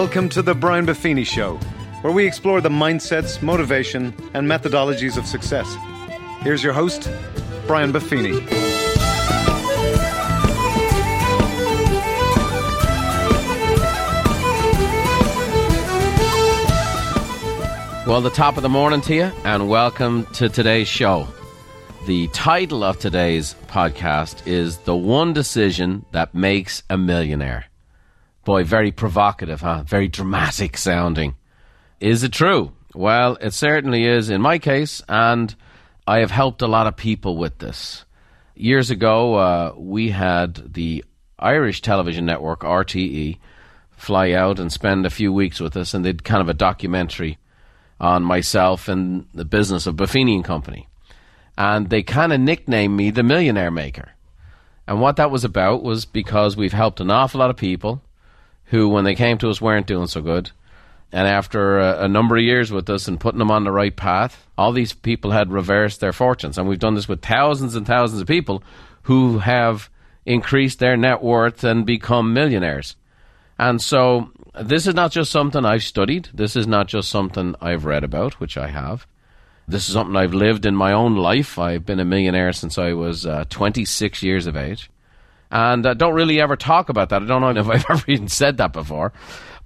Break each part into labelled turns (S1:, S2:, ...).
S1: Welcome to the Brian Buffini Show, where we explore the mindsets, motivation, and methodologies of success. Here's your host, Brian Buffini.
S2: Well, the top of the morning to you, and welcome to today's show. The title of today's podcast is The One Decision That Makes a Millionaire. Boy, very provocative, huh? Very dramatic sounding. Is it true? Well, it certainly is in my case, and I have helped a lot of people with this. Years ago, uh, we had the Irish television network, RTE, fly out and spend a few weeks with us, and they did kind of a documentary on myself and the business of Buffini and Company. And they kind of nicknamed me the Millionaire Maker. And what that was about was because we've helped an awful lot of people who, when they came to us, weren't doing so good. And after a, a, number of years with us and putting them on the right path, all these people had reversed their fortunes. And we've done this with thousands and thousands of people who have increased their net worth and become millionaires. And so this is not just something I've studied. This is not just something I've read about, which I have. This is something I've lived in my own life. I've been a millionaire since I was uh, 26 years of age and I uh, don't really ever talk about that. I don't know if I've ever even said that before,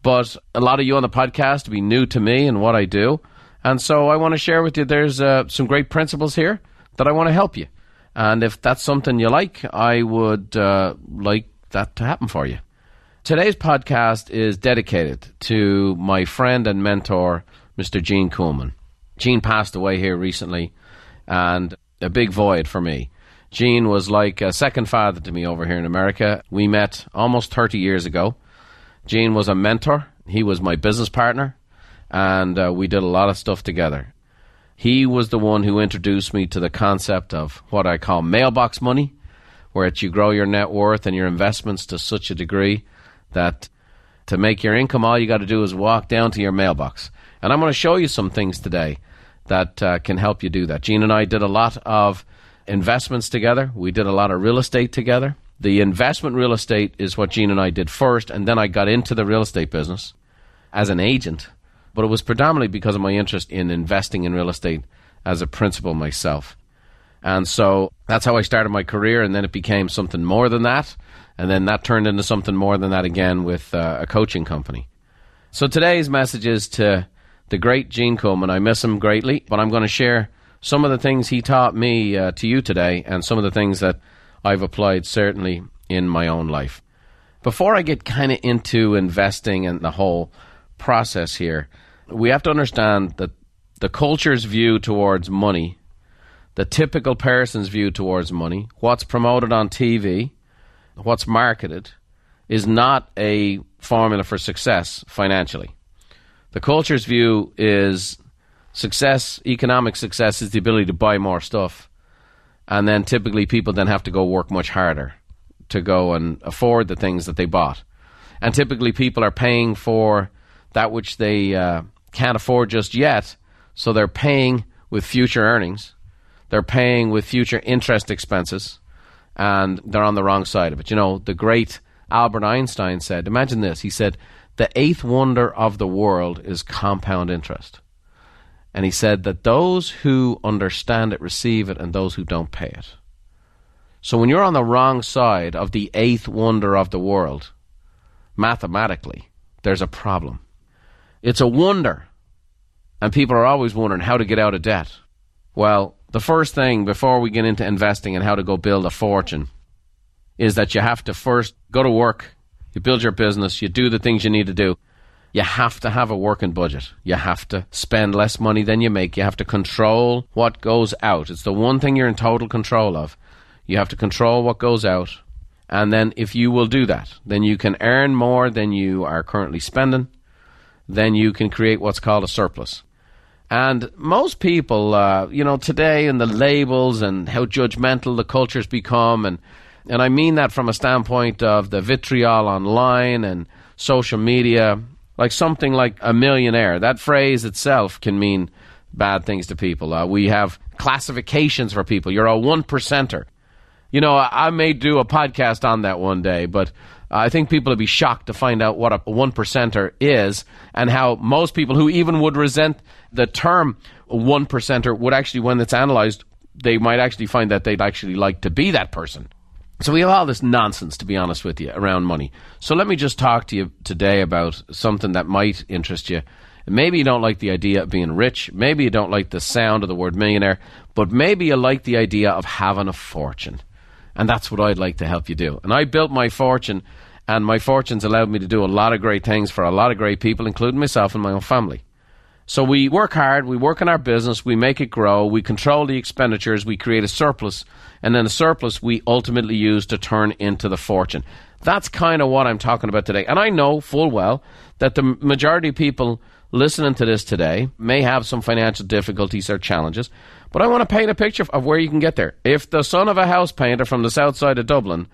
S2: but a lot of you on the podcast be new to me and what I do, and so I want to share with you. There's uh, some great principles here that I want to help you, and if that's something you like, I would uh, like that to happen for you. Today's podcast is dedicated to my friend and mentor, Mr. Gene Coolman. Gene passed away here recently, and a big void for me. Gene was like a second father to me over here in America. We met almost 30 years ago. Gene was a mentor, he was my business partner, and uh, we did a lot of stuff together. He was the one who introduced me to the concept of what I call mailbox money, where you grow your net worth and your investments to such a degree that to make your income, all you got to do is walk down to your mailbox. And I'm going to show you some things today that uh, can help you do that. Gene and I did a lot of investments together. We did a lot of real estate together. The investment real estate is what Gene and I did first, and then I got into the real estate business as an agent. But it was predominantly because of my interest in investing in real estate as a principal myself. And so that's how I started my career, and then it became something more than that. And then that turned into something more than that again with uh, a coaching company. So today's message is to the great Gene Coolman. I miss him greatly, but I'm going to share some of the things he taught me uh, to you today, and some of the things that I've applied certainly in my own life. Before I get kind of into investing and the whole process here, we have to understand that the culture's view towards money, the typical person's view towards money, what's promoted on TV, what's marketed, is not a formula for success financially. The culture's view is success, economic success, is the ability to buy more stuff. And then typically people then have to go work much harder to go and afford the things that they bought. And typically people are paying for that which they uh, can't afford just yet. So they're paying with future earnings. They're paying with future interest expenses. And they're on the wrong side of it. You know, the great Albert Einstein said, imagine this. He said, the eighth wonder of the world is compound interest. And he said that those who understand it receive it, and those who don't pay it. So when you're on the wrong side of the eighth wonder of the world, mathematically, there's a problem. It's a wonder. And people are always wondering how to get out of debt. Well, the first thing before we get into investing and how to go build a fortune is that you have to first go to work, you build your business, you do the things you need to do, you have to have a working budget. You have to spend less money than you make. You have to control what goes out. It's the one thing you're in total control of. You have to control what goes out. And then, if you will do that, then you can earn more than you are currently spending. Then you can create what's called a surplus. And most people, uh, you know, today and the labels and how judgmental the culture's become, and and I mean that from a standpoint of the vitriol online and social media like something like a millionaire. That phrase itself can mean bad things to people. Uh, we have classifications for people. You're a one percenter. You know, I may do a podcast on that one day, but I think people would be shocked to find out what a one percenter is and how most people who even would resent the term one percenter would actually, when it's analyzed, they might actually find that they'd actually like to be that person. So we have all this nonsense, to be honest with you, around money. So let me just talk to you today about something that might interest you. Maybe you don't like the idea of being rich. Maybe you don't like the sound of the word millionaire. But maybe you like the idea of having a fortune. And that's what I'd like to help you do. And I built my fortune, and my fortune's allowed me to do a lot of great things for a lot of great people, including myself and my own family. So we work hard, we work in our business, we make it grow, we control the expenditures, we create a surplus, and then the surplus we ultimately use to turn into the fortune. That's kind of what I'm talking about today. And I know full well that the majority of people listening to this today may have some financial difficulties or challenges, but I want to paint a picture of where you can get there. If the son of a house painter from the south side of Dublin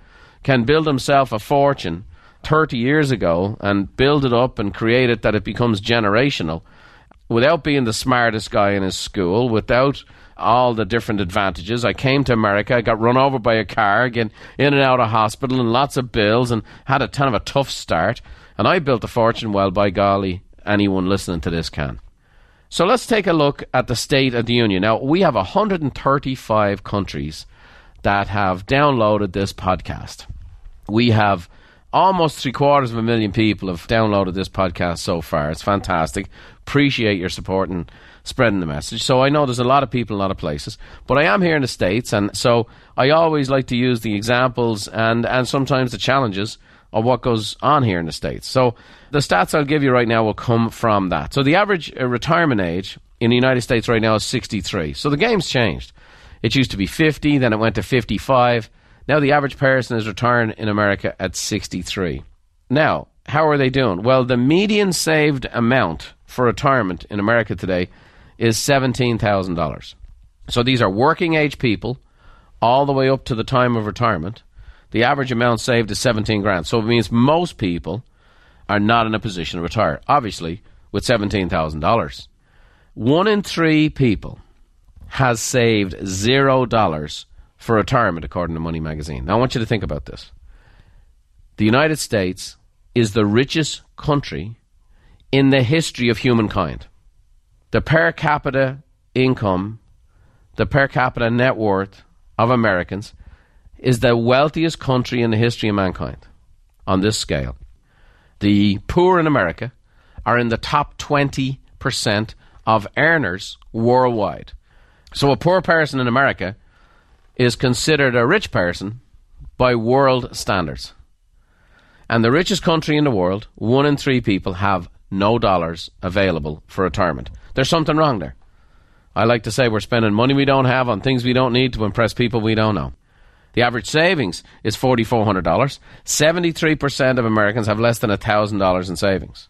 S2: can build himself a fortune 30 years ago and build it up and create it that it becomes generational without being the smartest guy in his school, without all the different advantages. I came to America, I got run over by a car, getting in and out of hospital and lots of bills and had a ton of a tough start. And I built a fortune, well, by golly, anyone listening to this can. So let's take a look at the State of the Union. Now, we have 135 countries that have downloaded this podcast. We have almost three quarters of a million people have downloaded this podcast so far. It's fantastic. Appreciate your support and spreading the message. So I know there's a lot of people in a lot of places, but I am here in the States, and so I always like to use the examples and, and sometimes the challenges of what goes on here in the States. So the stats I'll give you right now will come from that. So the average uh, retirement age in the United States right now is 63. So the game's changed. It used to be 50, then it went to 55. Now the average person is retiring in America at 63. Now, how are they doing? Well, the median saved amount for retirement in America today is $17,000. So these are working age people all the way up to the time of retirement the average amount saved is 17 grand. So it means most people are not in a position to retire, obviously, with $17,000. One in three people has saved zero dollars for retirement, according to Money Magazine. Now, I want you to think about this. The United States is the richest country in the history of humankind. The per capita income, the per capita net worth of Americans is the wealthiest country in the history of mankind on this scale. The poor in America are in the top 20% of earners worldwide. So a poor person in America is considered a rich person by world standards. And the richest country in the world, one in three people have no dollars available for retirement. There's something wrong there. I like to say we're spending money we don't have on things we don't need to impress people we don't know. The average savings is $4,400. 73% of Americans have less than $1,000 in savings.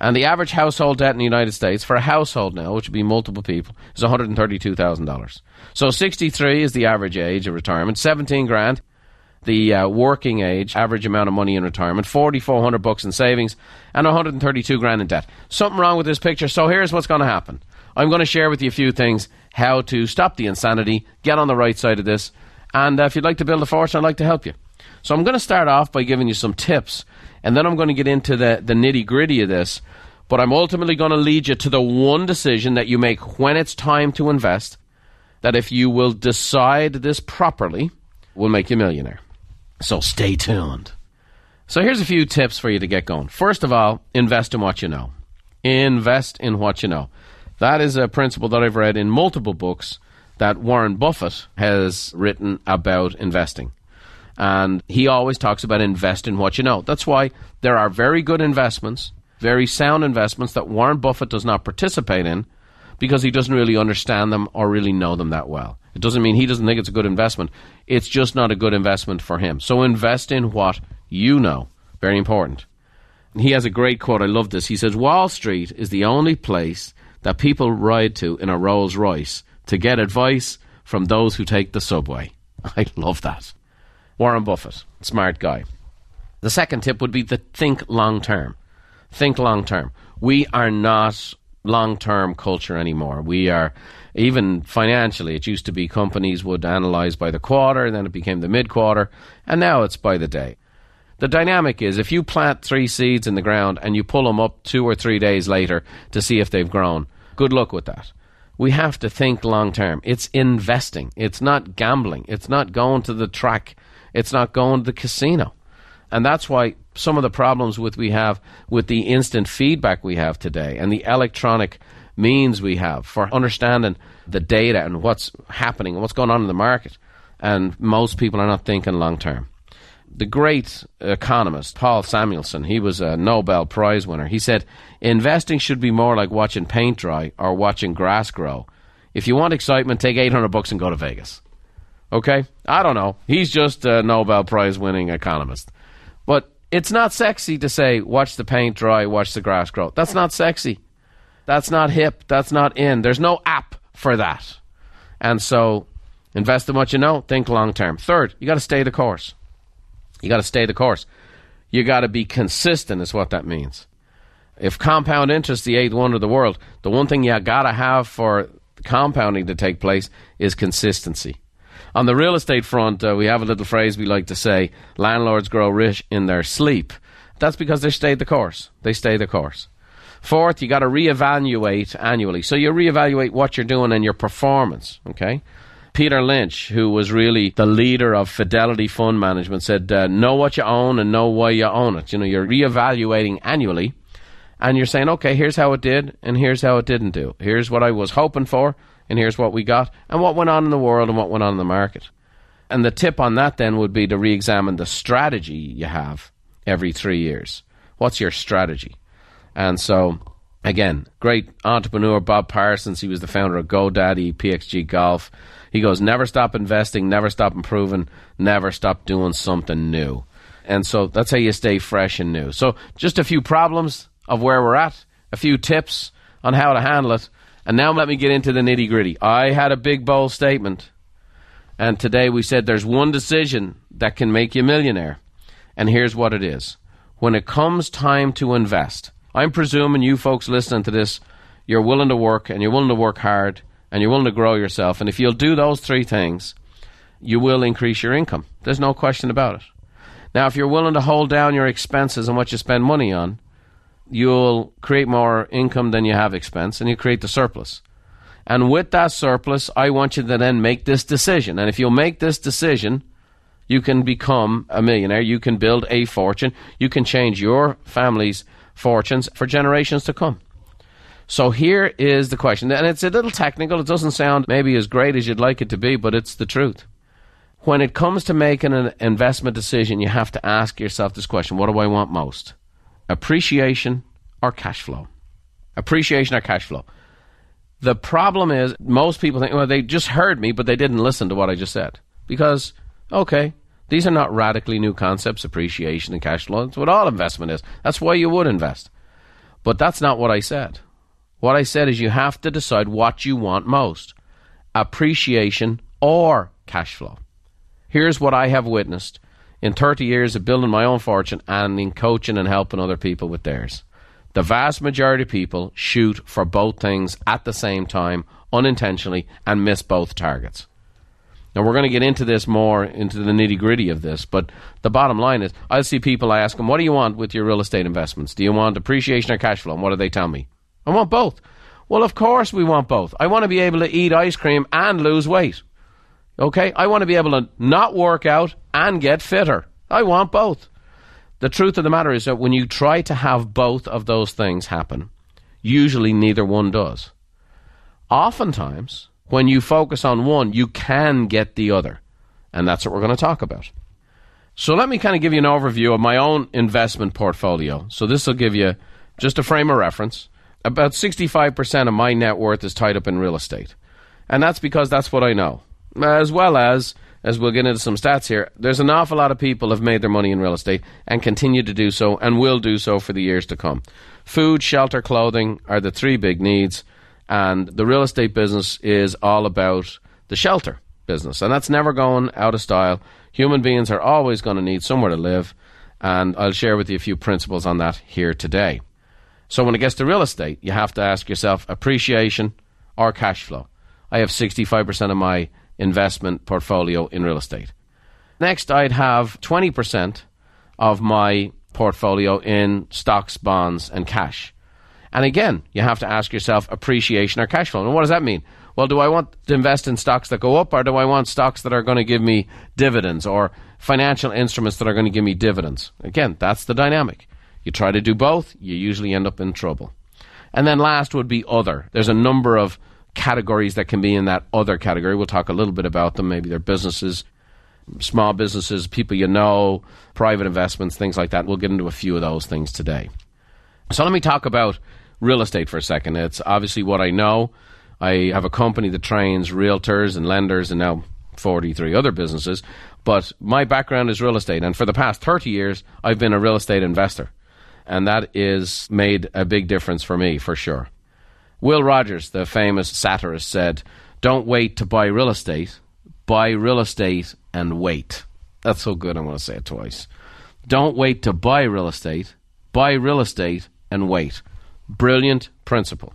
S2: And the average household debt in the United States for a household now, which would be multiple people, is $132,000. So 63 is the average age of retirement, 17 grand the uh, working age average amount of money in retirement. 4400 bucks in savings and 132 grand in debt. Something wrong with this picture? So here's what's going to happen. I'm going to share with you a few things how to stop the insanity get on the right side of this and uh, if you'd like to build a fortune, I'd like to help you. So I'm going to start off by giving you some tips, and then I'm going to get into the, the nitty gritty of this. But I'm ultimately going to lead you to the one decision that you make when it's time to invest, that if you will decide this properly, will make you a millionaire. So stay tuned. So here's a few tips for you to get going. First of all, invest in what you know. Invest in what you know. That is a principle that I've read in multiple books that Warren Buffett has written about investing. And he always talks about invest in what you know. That's why there are very good investments, very sound investments that Warren Buffett does not participate in because he doesn't really understand them or really know them that well. It doesn't mean he doesn't think it's a good investment. It's just not a good investment for him. So invest in what you know. Very important. He has a great quote. I love this. He says, Wall Street is the only place that people ride to in a Rolls Royce to get advice from those who take the subway. I love that. Warren Buffett, smart guy. The second tip would be to think long term. Think long term. We are not long term culture anymore. We are, even financially, it used to be companies would analyze by the quarter, then it became the mid quarter, and now it's by the day. The dynamic is if you plant three seeds in the ground and you pull them up two or three days later to see if they've grown, good luck with that. We have to think long term. It's investing. It's not gambling. It's not going to the track. It's not going to the casino. And that's why some of the problems with we have with the instant feedback we have today and the electronic means we have for understanding the data and what's happening and what's going on in the market. And most people are not thinking long term. The great economist, Paul Samuelson, he was a Nobel Prize winner. He said, Investing should be more like watching paint dry or watching grass grow. If you want excitement, take 800 bucks and go to Vegas. Okay? I don't know. He's just a Nobel Prize winning economist. But it's not sexy to say, watch the paint dry, watch the grass grow. That's not sexy. That's not hip. That's not in. There's no app for that. And so, invest in what you know. Think long term. Third, you got to stay the course. You got to stay the course. You got to be consistent, is what that means. If compound interest, the eighth wonder of the world, the one thing you got to have for compounding to take place is consistency. On the real estate front, uh, we have a little phrase we like to say landlords grow rich in their sleep. That's because they stayed the course. They stay the course. Fourth, you got to reevaluate annually. So you reevaluate what you're doing and your performance. Okay. Peter Lynch, who was really the leader of Fidelity Fund Management, said, uh, "Know what you own and know why you own it." You know, you're reevaluating annually, and you're saying, "Okay, here's how it did, and here's how it didn't do. Here's what I was hoping for, and here's what we got, and what went on in the world, and what went on in the market." And the tip on that then would be to re-examine the strategy you have every three years. What's your strategy? And so, again, great entrepreneur Bob Parsons. He was the founder of GoDaddy, PXG Golf. He goes, never stop investing, never stop improving, never stop doing something new. And so that's how you stay fresh and new. So just a few problems of where we're at, a few tips on how to handle it. And now let me get into the nitty gritty. I had a big bold statement. And today we said there's one decision that can make you a millionaire. And here's what it is. When it comes time to invest, I'm presuming you folks listening to this, you're willing to work and you're willing to work hard and you're willing to grow yourself. And if you'll do those three things, you will increase your income. There's no question about it. Now, if you're willing to hold down your expenses and what you spend money on, you'll create more income than you have expense and you create the surplus. And with that surplus, I want you to then make this decision. And if you'll make this decision, you can become a millionaire. You can build a fortune. You can change your family's fortunes for generations to come. So here is the question, and it's a little technical. It doesn't sound maybe as great as you'd like it to be, but it's the truth. When it comes to making an investment decision, you have to ask yourself this question What do I want most? Appreciation or cash flow? Appreciation or cash flow? The problem is, most people think, well, they just heard me, but they didn't listen to what I just said. Because, okay, these are not radically new concepts, appreciation and cash flow. That's what all investment is. That's why you would invest. But that's not what I said. What I said is you have to decide what you want most appreciation or cash flow. Here's what I have witnessed in 30 years of building my own fortune and in coaching and helping other people with theirs. The vast majority of people shoot for both things at the same time, unintentionally, and miss both targets. Now we're going to get into this more into the nitty gritty of this, but the bottom line is, I see people. I ask them, "What do you want with your real estate investments? Do you want appreciation or cash flow?" And what do they tell me? I want both. Well, of course we want both. I want to be able to eat ice cream and lose weight. Okay, I want to be able to not work out and get fitter. I want both. The truth of the matter is that when you try to have both of those things happen, usually neither one does. Oftentimes, when you focus on one, you can get the other. And that's what we're going to talk about. So let me kind of give you an overview of my own investment portfolio. So this will give you just a frame of reference. About 65% of my net worth is tied up in real estate. And that's because that's what I know. As well as, as we'll get into some stats here, there's an awful lot of people have made their money in real estate and continue to do so and will do so for the years to come. Food, shelter, clothing are the three big needs and the real estate business is all about the shelter business. And that's never going out of style. Human beings are always going to need somewhere to live. And I'll share with you a few principles on that here today. So when it gets to real estate, you have to ask yourself appreciation or cash flow. I have 65% of my investment portfolio in real estate. Next, I'd have 20% of my portfolio in stocks, bonds, and cash. And again, you have to ask yourself appreciation or cash flow. And what does that mean? Well, do I want to invest in stocks that go up or do I want stocks that are going to give me dividends or financial instruments that are going to give me dividends? Again, that's the dynamic. You try to do both, you usually end up in trouble. And then last would be other. There's a number of categories that can be in that other category. We'll talk a little bit about them. Maybe they're businesses, small businesses, people you know, private investments, things like that. We'll get into a few of those things today. So let me talk about real estate for a second. It's obviously what I know. I have a company that trains realtors and lenders and now 43 other businesses. But my background is real estate. And for the past 30 years, I've been a real estate investor. And that is made a big difference for me, for sure. Will Rogers, the famous satirist, said, Don't wait to buy real estate, buy real estate and wait. That's so good, I'm going to say it twice. Don't wait to buy real estate, buy real estate and wait. Brilliant principle.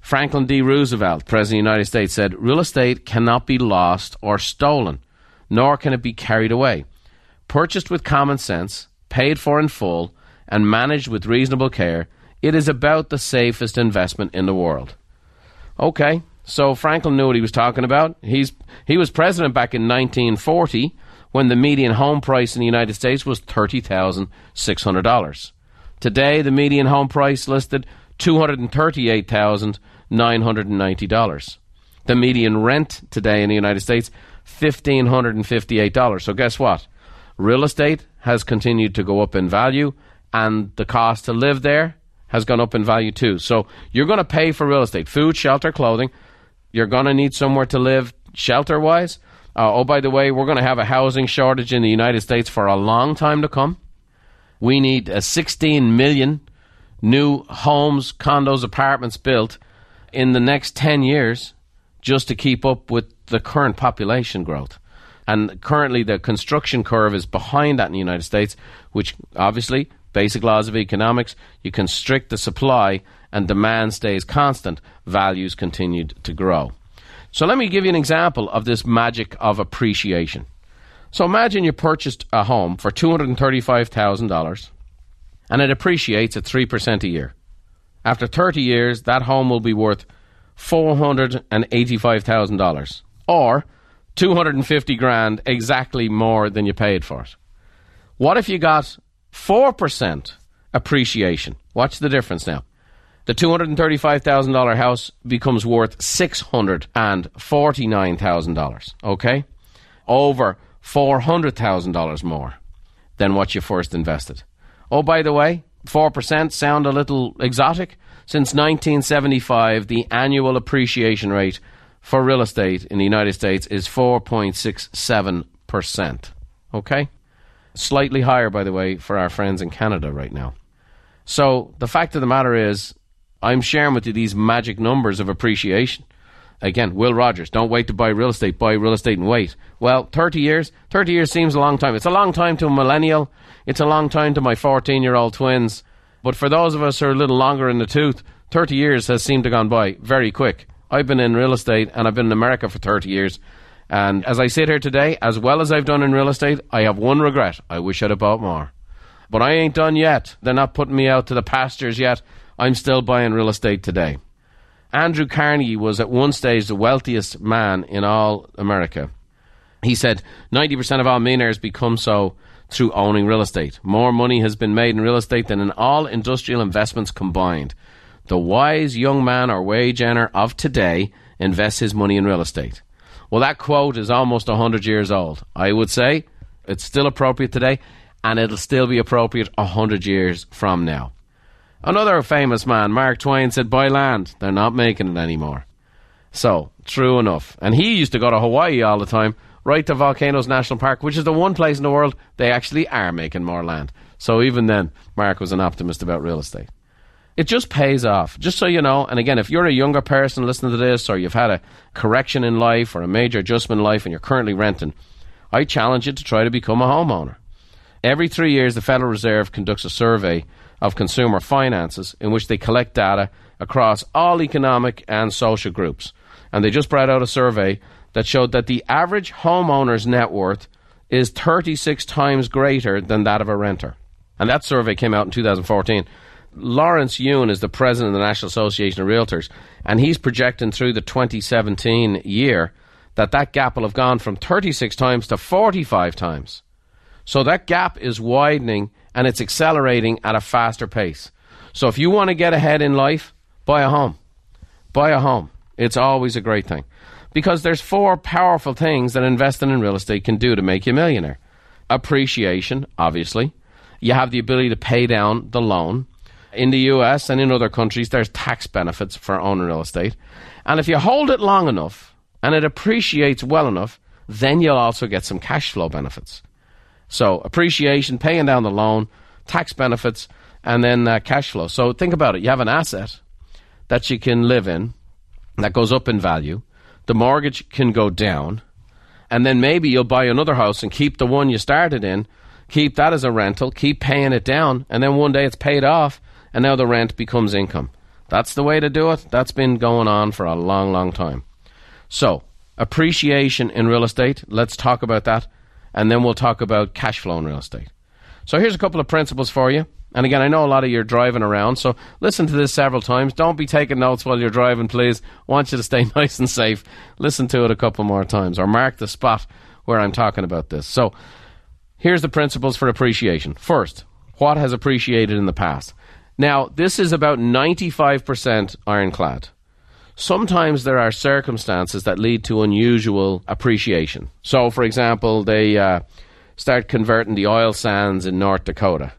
S2: Franklin D. Roosevelt, President of the United States, said, Real estate cannot be lost or stolen, nor can it be carried away. Purchased with common sense, paid for in full, and managed with reasonable care, it is about the safest investment in the world. Okay, so Franklin knew what he was talking about. He's he was president back in 1940 when the median home price in the United States was thirty thousand six hundred dollars. Today, the median home price listed two hundred and thirty-eight thousand nine hundred and ninety dollars. The median rent today in the United States fifteen hundred and fifty-eight dollars. So guess what? Real estate has continued to go up in value, and the cost to live there has gone up in value too. So you're going to pay for real estate, food, shelter, clothing. You're going to need somewhere to live shelter wise. Uh, oh, by the way, we're going to have a housing shortage in the United States for a long time to come. We need uh, 16 million new homes, condos, apartments built in the next 10 years just to keep up with the current population growth. And currently, the construction curve is behind that in the United States, which obviously basic laws of economics, you constrict the supply and demand stays constant, values continued to grow. So let me give you an example of this magic of appreciation. So imagine you purchased a home for $235,000 and it appreciates at 3% a year. After 30 years, that home will be worth $485,000 or 250 grand exactly more than you paid for it. What if you got 4% appreciation. Watch the difference now. The $235,000 house becomes worth $649,000, okay? Over $400,000 more than what you first invested. Oh, by the way, 4% sound a little exotic? Since 1975, the annual appreciation rate for real estate in the United States is 4.67%. Okay? Slightly higher, by the way, for our friends in Canada right now. So the fact of the matter is, I'm sharing with you these magic numbers of appreciation. Again, Will Rogers, don't wait to buy real estate, buy real estate and wait. Well, 30 years, 30 years seems a long time. It's a long time to a millennial. It's a long time to my 14 year old twins. But for those of us who are a little longer in the tooth, 30 years has seemed to gone by very quick. I've been in real estate and I've been in America for 30 years. And as I sit here today, as well as I've done in real estate, I have one regret. I wish I'd have bought more. But I ain't done yet. They're not putting me out to the pastures yet. I'm still buying real estate today. Andrew Carnegie was at one stage the wealthiest man in all America. He said 90% of all millionaires become so through owning real estate. More money has been made in real estate than in all industrial investments combined. The wise young man or wage earner of today invests his money in real estate. Well, that quote is almost 100 years old. I would say it's still appropriate today, and it'll still be appropriate 100 years from now. Another famous man, Mark Twain, said, Buy land, they're not making it anymore. So, true enough. And he used to go to Hawaii all the time, right to Volcanoes National Park, which is the one place in the world they actually are making more land. So, even then, Mark was an optimist about real estate. It just pays off. Just so you know, and again, if you're a younger person listening to this, or you've had a correction in life or a major adjustment in life and you're currently renting, I challenge you to try to become a homeowner. Every three years, the Federal Reserve conducts a survey of consumer finances in which they collect data across all economic and social groups. And they just brought out a survey that showed that the average homeowner's net worth is 36 times greater than that of a renter. And that survey came out in 2014. Lawrence Yun is the president of the National Association of Realtors, and he's projecting through the 2017 year that that gap will have gone from 36 times to 45 times. So that gap is widening and it's accelerating at a faster pace. So if you want to get ahead in life, buy a home. Buy a home. It's always a great thing. Because there's four powerful things that investing in real estate can do to make you a millionaire. Appreciation, obviously. You have the ability to pay down the loan. In the US and in other countries, there's tax benefits for owning real estate. And if you hold it long enough and it appreciates well enough, then you'll also get some cash flow benefits. So, appreciation, paying down the loan, tax benefits, and then uh, cash flow. So, think about it. You have an asset that you can live in that goes up in value, the mortgage can go down, and then maybe you'll buy another house and keep the one you started in, keep that as a rental, keep paying it down, and then one day it's paid off, and now the rent becomes income. That's the way to do it. That's been going on for a long, long time. So, appreciation in real estate, let's talk about that, and then we'll talk about cash flow in real estate. So, here's a couple of principles for you. And again, I know a lot of you are driving around, so listen to this several times. Don't be taking notes while you're driving, please. I want you to stay nice and safe. Listen to it a couple more times, or mark the spot where I'm talking about this. So, here's the principles for appreciation. First, what has appreciated in the past? Now, this is about 95% ironclad. Sometimes there are circumstances that lead to unusual appreciation. So, for example, they uh, start converting the oil sands in North Dakota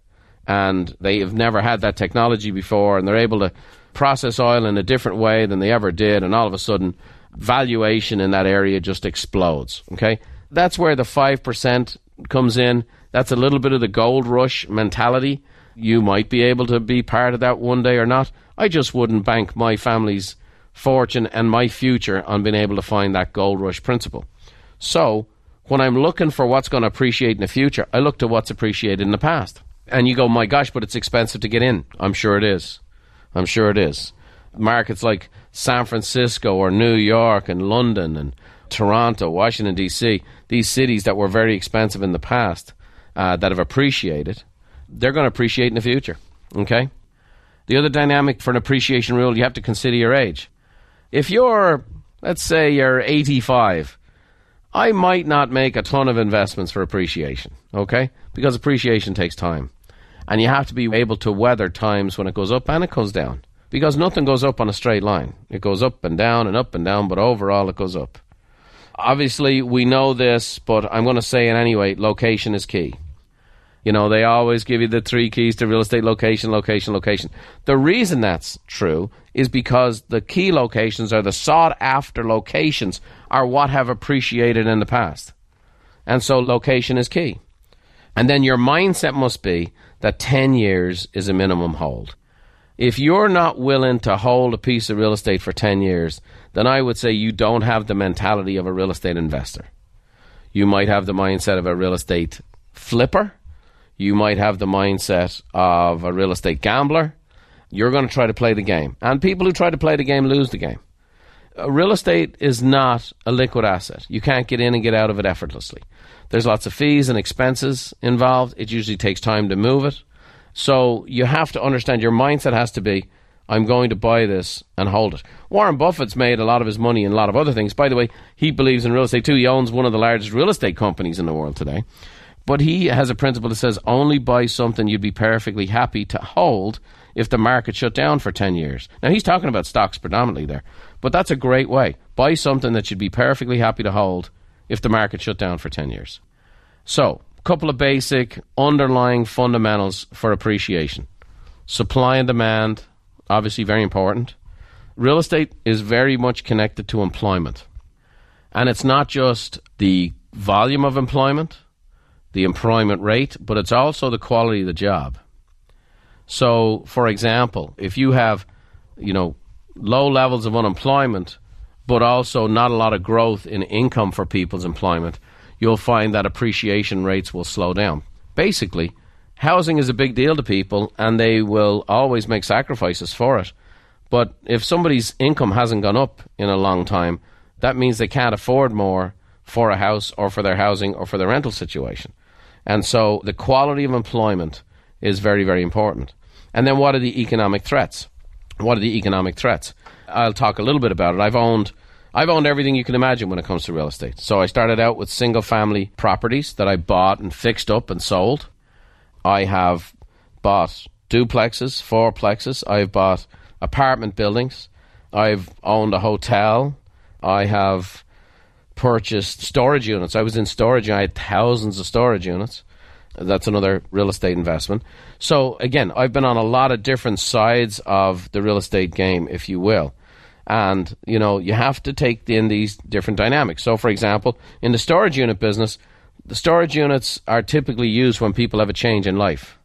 S2: and they have never had that technology before, and they're able to process oil in a different way than they ever did, and all of a sudden, valuation in that area just explodes. Okay, that's where the five percent comes in. That's a little bit of the gold rush mentality. You might be able to be part of that one day or not. I just wouldn't bank my family's fortune and my future on being able to find that gold rush principle. So, when I'm looking for what's going to appreciate in the future, I look to what's appreciated in the past. And you go, my gosh, but it's expensive to get in. I'm sure it is. I'm sure it is. Markets like San Francisco or New York and London and Toronto, Washington, D.C., these cities that were very expensive in the past uh, that have appreciated, they're going to appreciate in the future. Okay? The other dynamic for an appreciation rule, you have to consider your age. If you're, let's say, you're 85, I might not make a ton of investments for appreciation, okay? Because appreciation takes time. And you have to be able to weather times when it goes up and it goes down. Because nothing goes up on a straight line. It goes up and down and up and down, but overall it goes up. Obviously, we know this, but I'm going to say it anyway location is key. You know, they always give you the three keys to real estate location, location, location. The reason that's true is because the key locations are the sought after locations are what have appreciated in the past. And so location is key. And then your mindset must be that 10 years is a minimum hold. If you're not willing to hold a piece of real estate for 10 years, then I would say you don't have the mentality of a real estate investor. You might have the mindset of a real estate flipper. You might have the mindset of a real estate gambler. You're going to try to play the game. And people who try to play the game lose the game. Uh, real estate is not a liquid asset. You can't get in and get out of it effortlessly. There's lots of fees and expenses involved. It usually takes time to move it. So you have to understand your mindset has to be I'm going to buy this and hold it. Warren Buffett's made a lot of his money in a lot of other things. By the way, he believes in real estate too. He owns one of the largest real estate companies in the world today. But he has a principle that says only buy something you'd be perfectly happy to hold if the market shut down for 10 years. Now, he's talking about stocks predominantly there, but that's a great way. Buy something that you'd be perfectly happy to hold if the market shut down for 10 years. So, a couple of basic underlying fundamentals for appreciation supply and demand, obviously very important. Real estate is very much connected to employment. And it's not just the volume of employment, the employment rate, but it's also the quality of the job. So, for example, if you have, you know, low levels of unemployment, but also not a lot of growth in income for people's employment, you'll find that appreciation rates will slow down. Basically, housing is a big deal to people and they will always make sacrifices for it. But if somebody's income hasn't gone up in a long time, that means they can't afford more for a house or for their housing or for their rental situation. And so the quality of employment is very, very important. And then what are the economic threats? What are the economic threats? I'll talk a little bit about it. I've owned I've owned everything you can imagine when it comes to real estate. So I started out with single family properties that I bought and fixed up and sold. I have bought duplexes, fourplexes. I've bought apartment buildings. I've owned a hotel. I have purchased storage units. I was in storage. I had thousands of storage units. That's another real estate investment. So again, I've been on a lot of different sides of the real estate game, if you will. And, you know, you have to take in these different dynamics. So, for example, in the storage unit business, the storage units are typically used when people have a change in life,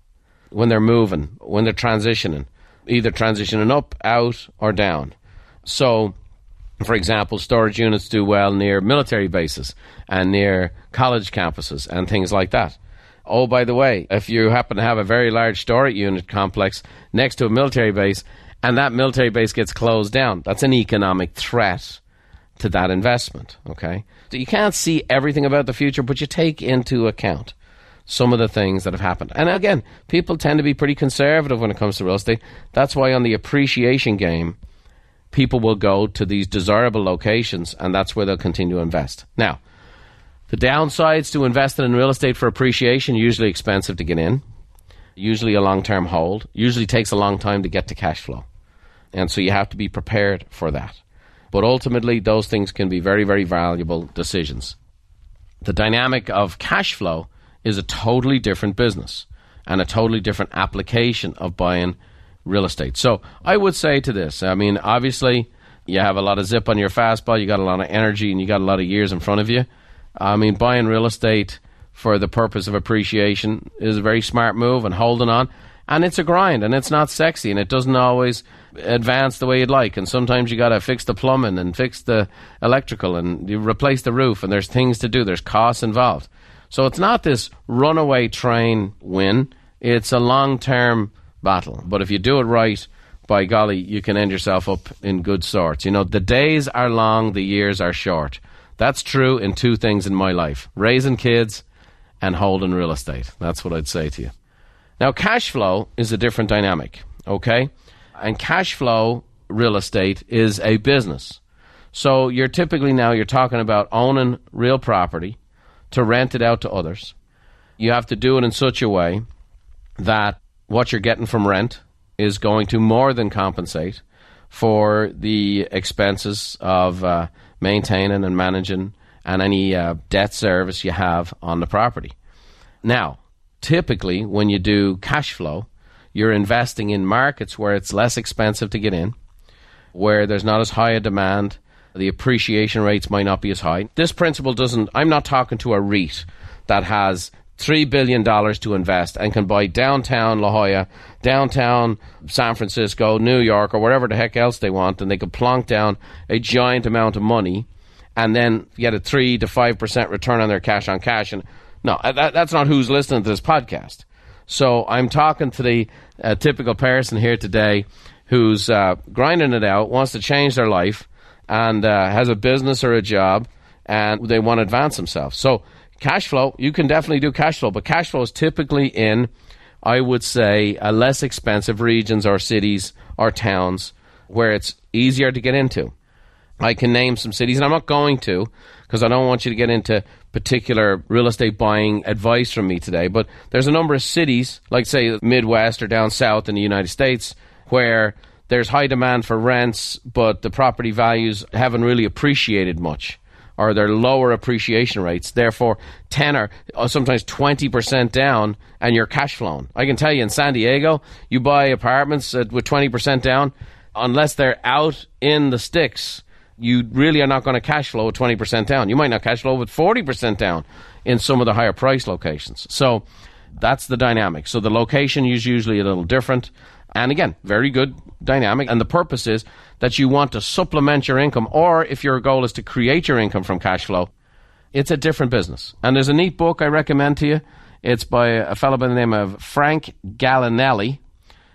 S2: when they're moving, when they're transitioning, either transitioning up, out, or down. So, for example, storage units do well near military bases and near college campuses and things like that. Oh, by the way, if you happen to have a very large storage unit complex next to a military base and that military base gets closed down, that's an economic threat to that investment. Okay? So you can't see everything about the future, but you take into account some of the things that have happened. And again, people tend to be pretty conservative when it comes to real estate. That's why on the appreciation game, people will go to these desirable locations, and that's where they'll continue to invest. Now, the downsides to investing in real estate for appreciation usually expensive to get in, usually a long term hold, usually takes a long time to get to cash flow. And so you have to be prepared for that. But ultimately, those things can be very, very valuable decisions. The dynamic of cash flow is a totally different business and a totally different application of buying real estate. So I would say to this I mean, obviously, you have a lot of zip on your fastball, you got a lot of energy, and you got a lot of years in front of you. I mean, buying real estate for the purpose of appreciation is a very smart move and holding on and it's a grind and it's not sexy and it doesn't always advance the way you'd like and sometimes you got to fix the plumbing and fix the electrical and you replace the roof and there's things to do there's costs involved so it's not this runaway train win it's a long-term battle but if you do it right by golly you can end yourself up in good sorts you know the days are long the years are short that's true in two things in my life raising kids and holding real estate that's what i'd say to you now, cash flow is a different dynamic, okay? And cash flow real estate is a business. So you're typically now you're talking about owning real property to rent it out to others. You have to do it in such a way that what you're getting from rent is going to more than compensate for the expenses of uh, maintaining and managing and any uh, debt service you have on the property. Now, typically, when you do cash flow, you're investing in markets where it's less expensive to get in, where there's not as high a demand, the appreciation rates might not be as high. This principle doesn't, I'm not talking to a REIT that has $3 billion to invest and can buy downtown La Jolla, downtown San Francisco, New York, or wherever the heck else they want, and they could plonk down a giant amount of money and then get a 3 to 5% return on their cash on cash. And no, uh, that, that's not who's listening to this podcast. So I'm talking to the uh, typical person here today who's uh, grinding it out, wants to change their life, and uh, has a business or a job, and they want to advance themselves. So cash flow, you can definitely do cash flow, but cash flow is typically in, I would say, uh, less expensive regions or cities or towns where it's easier to get into. I can name some cities, and I'm not going to because I don't want you to get into particular real estate buying advice from me today. But there's a number of cities, like say Midwest or down south in the United States, where there's high demand for rents, but the property values haven't really appreciated much. Or they're lower appreciation rates, therefore 10 or uh, sometimes 20% down, and you're cash flowing. I can tell you in San Diego, you buy apartments with 20% down, unless they're out in the sticks, you really are not going to cash flow at 20% down. You might not cash flow with 40% down in some of the higher price locations. So that's the dynamic. So the location is usually a little different. And again, very good dynamic. And the purpose is that you want to supplement your income, or if your goal is to create your income from cash flow, it's a different business. And there's a neat book I recommend to you. It's by a fellow by the name of Frank Gallinelli.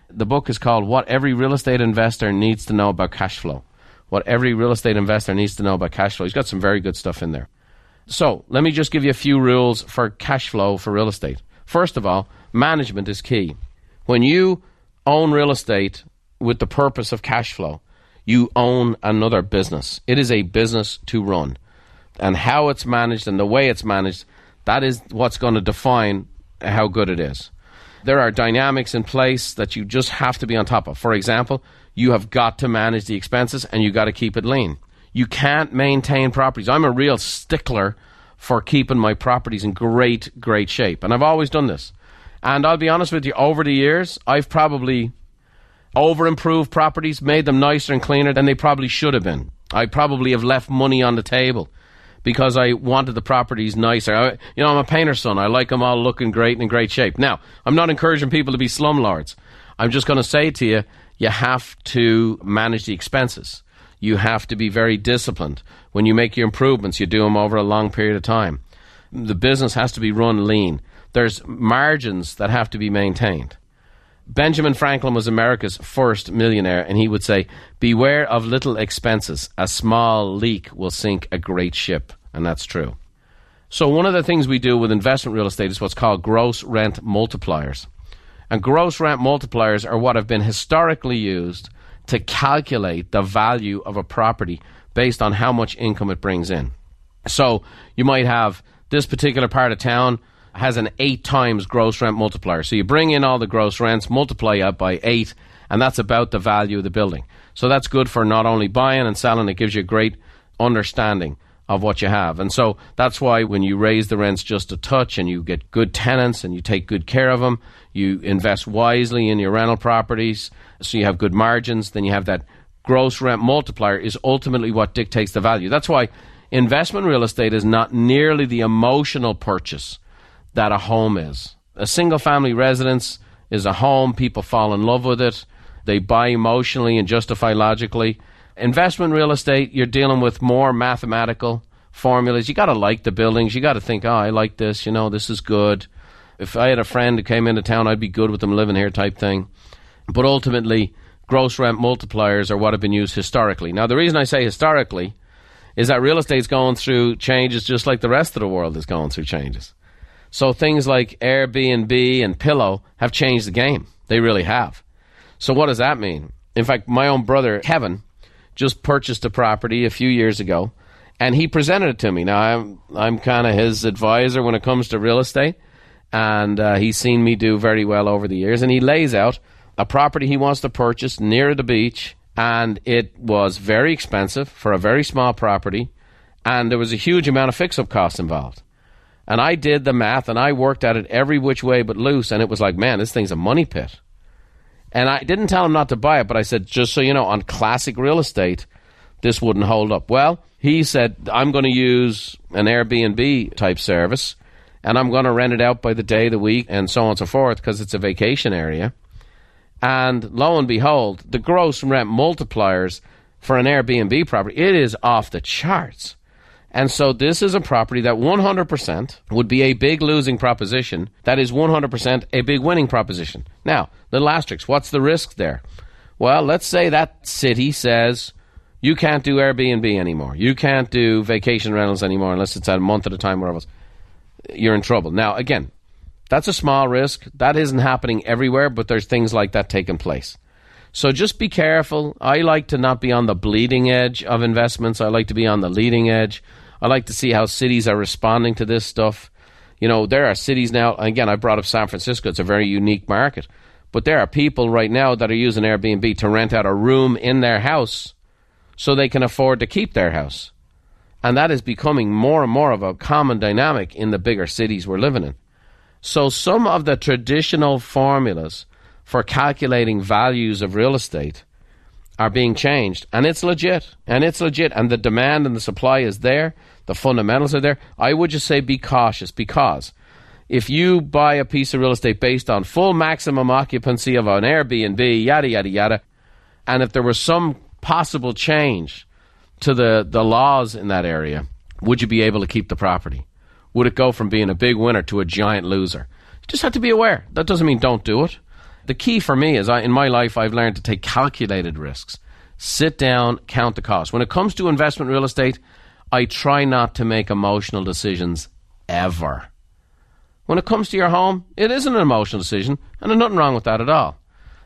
S2: The book is called What Every Real Estate Investor Needs to Know About Cash Flow what every real estate investor needs to know about cash flow. He's got some very good stuff in there. So, let me just give you a few rules for cash flow for real estate. First of all, management is key. When you own real estate with the purpose of cash flow, you own another business. It is a business to run. And how it's managed and the way it's managed, that is what's going to define how good it is. There are dynamics in place that you just have to be on top of. For example, you have got to manage the expenses and you got to keep it lean. You can't maintain properties. I'm a real stickler for keeping my properties in great, great shape. And I've always done this. And I'll be honest with you, over the years, I've probably over improved properties, made them nicer and cleaner than they probably should have been. I probably have left money on the table because I wanted the properties nicer. I, you know, I'm a painter's son. I like them all looking great and in great shape. Now, I'm not encouraging people to be slumlords. I'm just going to say to you, you have to manage the expenses. You have to be very disciplined. When you make your improvements, you do them over a long period of time. The business has to be run lean. There's margins that have to be maintained. Benjamin Franklin was America's first millionaire, and he would say, Beware of little expenses. A small leak will sink a great ship. And that's true. So, one of the things we do with investment real estate is what's called gross rent multipliers. And gross rent multipliers are what have been historically used to calculate the value of a property based on how much income it brings in. So, you might have this particular part of town has an eight times gross rent multiplier. So you bring in all the gross rents, multiply it by eight, and that's about the value of the building. So that's good for not only buying and selling, it gives you a great understanding of what you have. And so that's why when you raise the rents just a touch and you get good tenants and you take good care of them, you invest wisely in your rental properties, so you have good margins, then you have that gross rent multiplier is ultimately what dictates the value. That's why investment real estate is not nearly the emotional purchase that a home is. A single family residence is a home, people fall in love with it, they buy emotionally and justify logically. Investment real estate, you're dealing with more mathematical formulas. You got to like the buildings. You got to think, oh, I like this. You know, this is good. If I had a friend who came into town, I'd be good with them living here, type thing. But ultimately, gross rent multipliers are what have been used historically. Now, the reason I say historically is that real estate's going through changes just like the rest of the world is going through changes. So things like Airbnb and Pillow have changed the game. They really have. So what does that mean? In fact, my own brother Kevin just purchased a property a few years ago, and he presented it to me. Now I'm I'm kind of his advisor when it comes to real estate, and uh, he's seen me do very well over the years. And he lays out a property he wants to purchase near the beach, and it was very expensive for a very small property, and there was a huge amount of fix-up costs involved. And I did the math and I worked at it every which way but loose. And it was like, man, this thing's a money pit. And I didn't tell him not to buy it, but I said, just so you know, on classic real estate, this wouldn't hold up. Well, he said, I'm going to use an Airbnb type service and I'm going to rent it out by the day, the week, and so on and so forth because it's a vacation area. And lo and behold, the gross rent multipliers for an Airbnb property, it is off the charts. And so this is a property that 100% would be a big losing proposition. That is 100% a big winning proposition. Now, little asterisk, what's the risk there? Well, let's say that city says you can't do Airbnb anymore. You can't do vacation rentals anymore unless it's at a month at a time, wherever You're in trouble. Now, again, that's a small risk. That isn't happening everywhere, but there's things like that taking place. So just be careful. I like to not be on the bleeding edge of investments. I like to be on the leading edge. I like to see how cities are responding to this stuff. You know, there are cities now, again, I brought up San Francisco, it's a very unique market. But there are people right now that are using Airbnb to rent out a room in their house so they can afford to keep their house. And that is becoming more and more of a common dynamic in the bigger cities we're living in. So some of the traditional formulas for calculating values of real estate are being changed. And it's legit. And it's legit. And the demand and the supply is there. The fundamentals are there. I would just say be cautious because if you buy a piece of real estate based on full maximum occupancy of an Airbnb, yada, yada, yada, and if there was some possible change to the, the laws in that area, would you be able to keep the property? Would it go from being a big winner to a giant loser? You just have to be aware. That doesn't mean don't do it the key for me is I, in my life, I've learned to take calculated risks. Sit down, count the cost. When it comes to investment real estate, I try not to make emotional decisions ever. When it comes to your home, it isn't an emotional decision, and there's nothing wrong with that at all.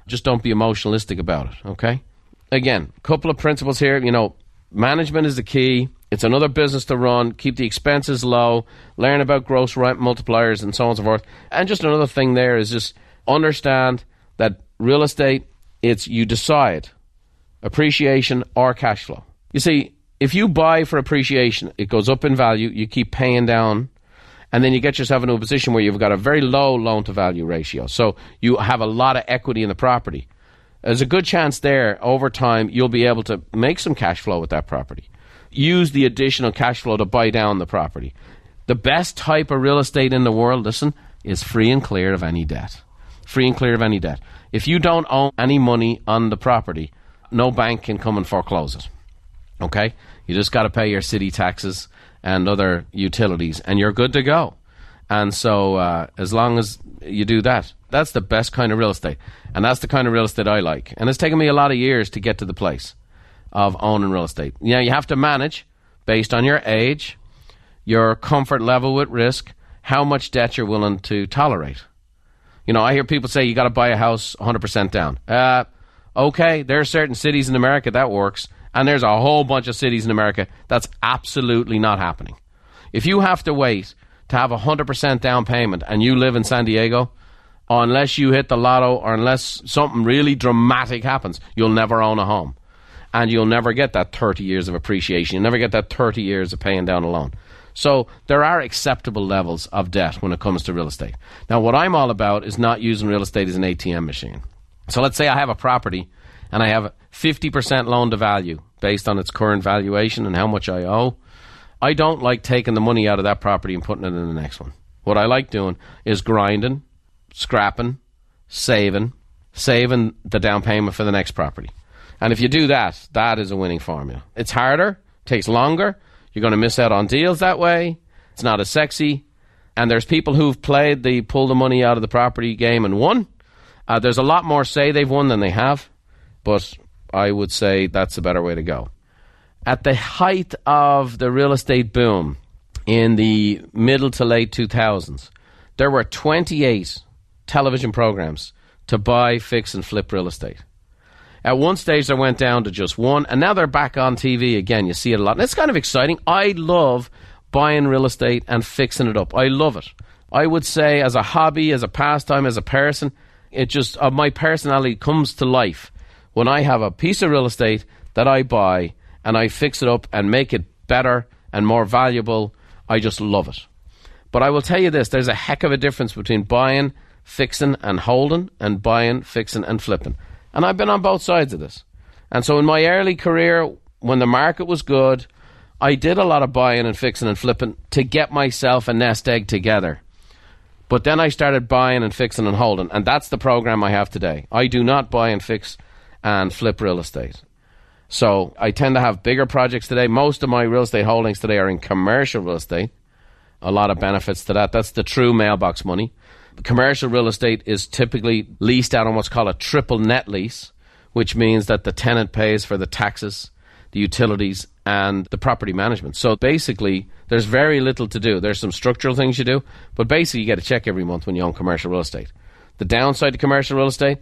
S2: Just don't be emotionalistic about it, okay? Again, a couple of principles here. You know, management is the key. It's another business to run. Keep the expenses low. Learn about gross rent multipliers and so on and so forth. And just another thing there is just understand real estate, it's you decide appreciation or cash flow. You see, if you buy for appreciation, it goes up in value, you keep paying down, and then you get yourself into a position where you've got a very low loan to value ratio. So you have a lot of equity in the property. There's a good chance there over time you'll be able to make some cash flow with that property. Use the additional cash flow to buy down the property. The best type of real estate in the world, listen, is free and clear of any debt. Free and clear of any debt. If you don't own any money on the property, no bank can come and foreclose it. Okay? You just got to pay your city taxes and other utilities, and you're good to go. And so, uh, as long as you do that, that's the best kind of real estate. And that's the kind of real estate I like. And it's taken me a lot of years to get to the place of owning real estate. Yeah, you have to manage based on your age, your comfort level with risk, how much debt you're willing to tolerate. You know, I hear people say you got to buy a house 100% down. Uh, okay, there are certain cities in America that works, and there's a whole bunch of cities in America that's absolutely not happening. If you have to wait to have a 100% down payment and you live in San Diego, unless you hit the lotto or unless something really dramatic happens, you'll never own a home. And you'll never get that 30 years of appreciation. You'll never get that 30 years of paying down a loan. So there are acceptable levels of debt when it comes to real estate. Now, what I'm all about is not using real estate as an ATM machine. So let's say I have a property and I have 50% loan to value based on its current valuation and how much I owe. I don't like taking the money out of that property and putting it in the next one. What I like doing is grinding, scrapping, saving, saving the down payment for the next property. And if you do that, that is a winning formula. It's harder, takes longer. You're going to miss out on deals that way. It's not as sexy. And there's people who've played the pull the money out of the property game and won. Uh, there's a lot more say they've won than they have, but I would say that's a better way to go. At the height of the real estate boom in the middle to late 2000s, there were 28 television programs to buy, fix, and flip real estate. At one stage, they went down to just one, and now they're back on TV again. You see it a lot. And it's kind of exciting. I love buying real estate and fixing it up. I love it. I would say, as a hobby, as a pastime, as a person, it just, uh, my personality comes to life when I have a piece of real estate that I buy and I fix it up and make it better and more valuable. I just love it. But I will tell you this there's a heck of a difference between buying fixing and holding and buying, fixing and flipping. And I've been on both sides of this. And so in my early career, when the market was good, I did a lot of buying and fixing and flipping to get myself a nest egg together. But then I started buying and fixing and holding, and that's the program I have today. I do not buy and fix and flip real estate. So I tend to have bigger projects today. Most of my real estate holdings today are in commercial real estate. A lot of benefits to that. That's the true mailbox money commercial real estate is typically leased out on what's called a triple net lease, which means that the tenant pays for the taxes, the utilities, and the property management. So basically, there's very little to do. There's some structural things you do, but basically, you get a check every month when you own commercial real estate. The downside to commercial real estate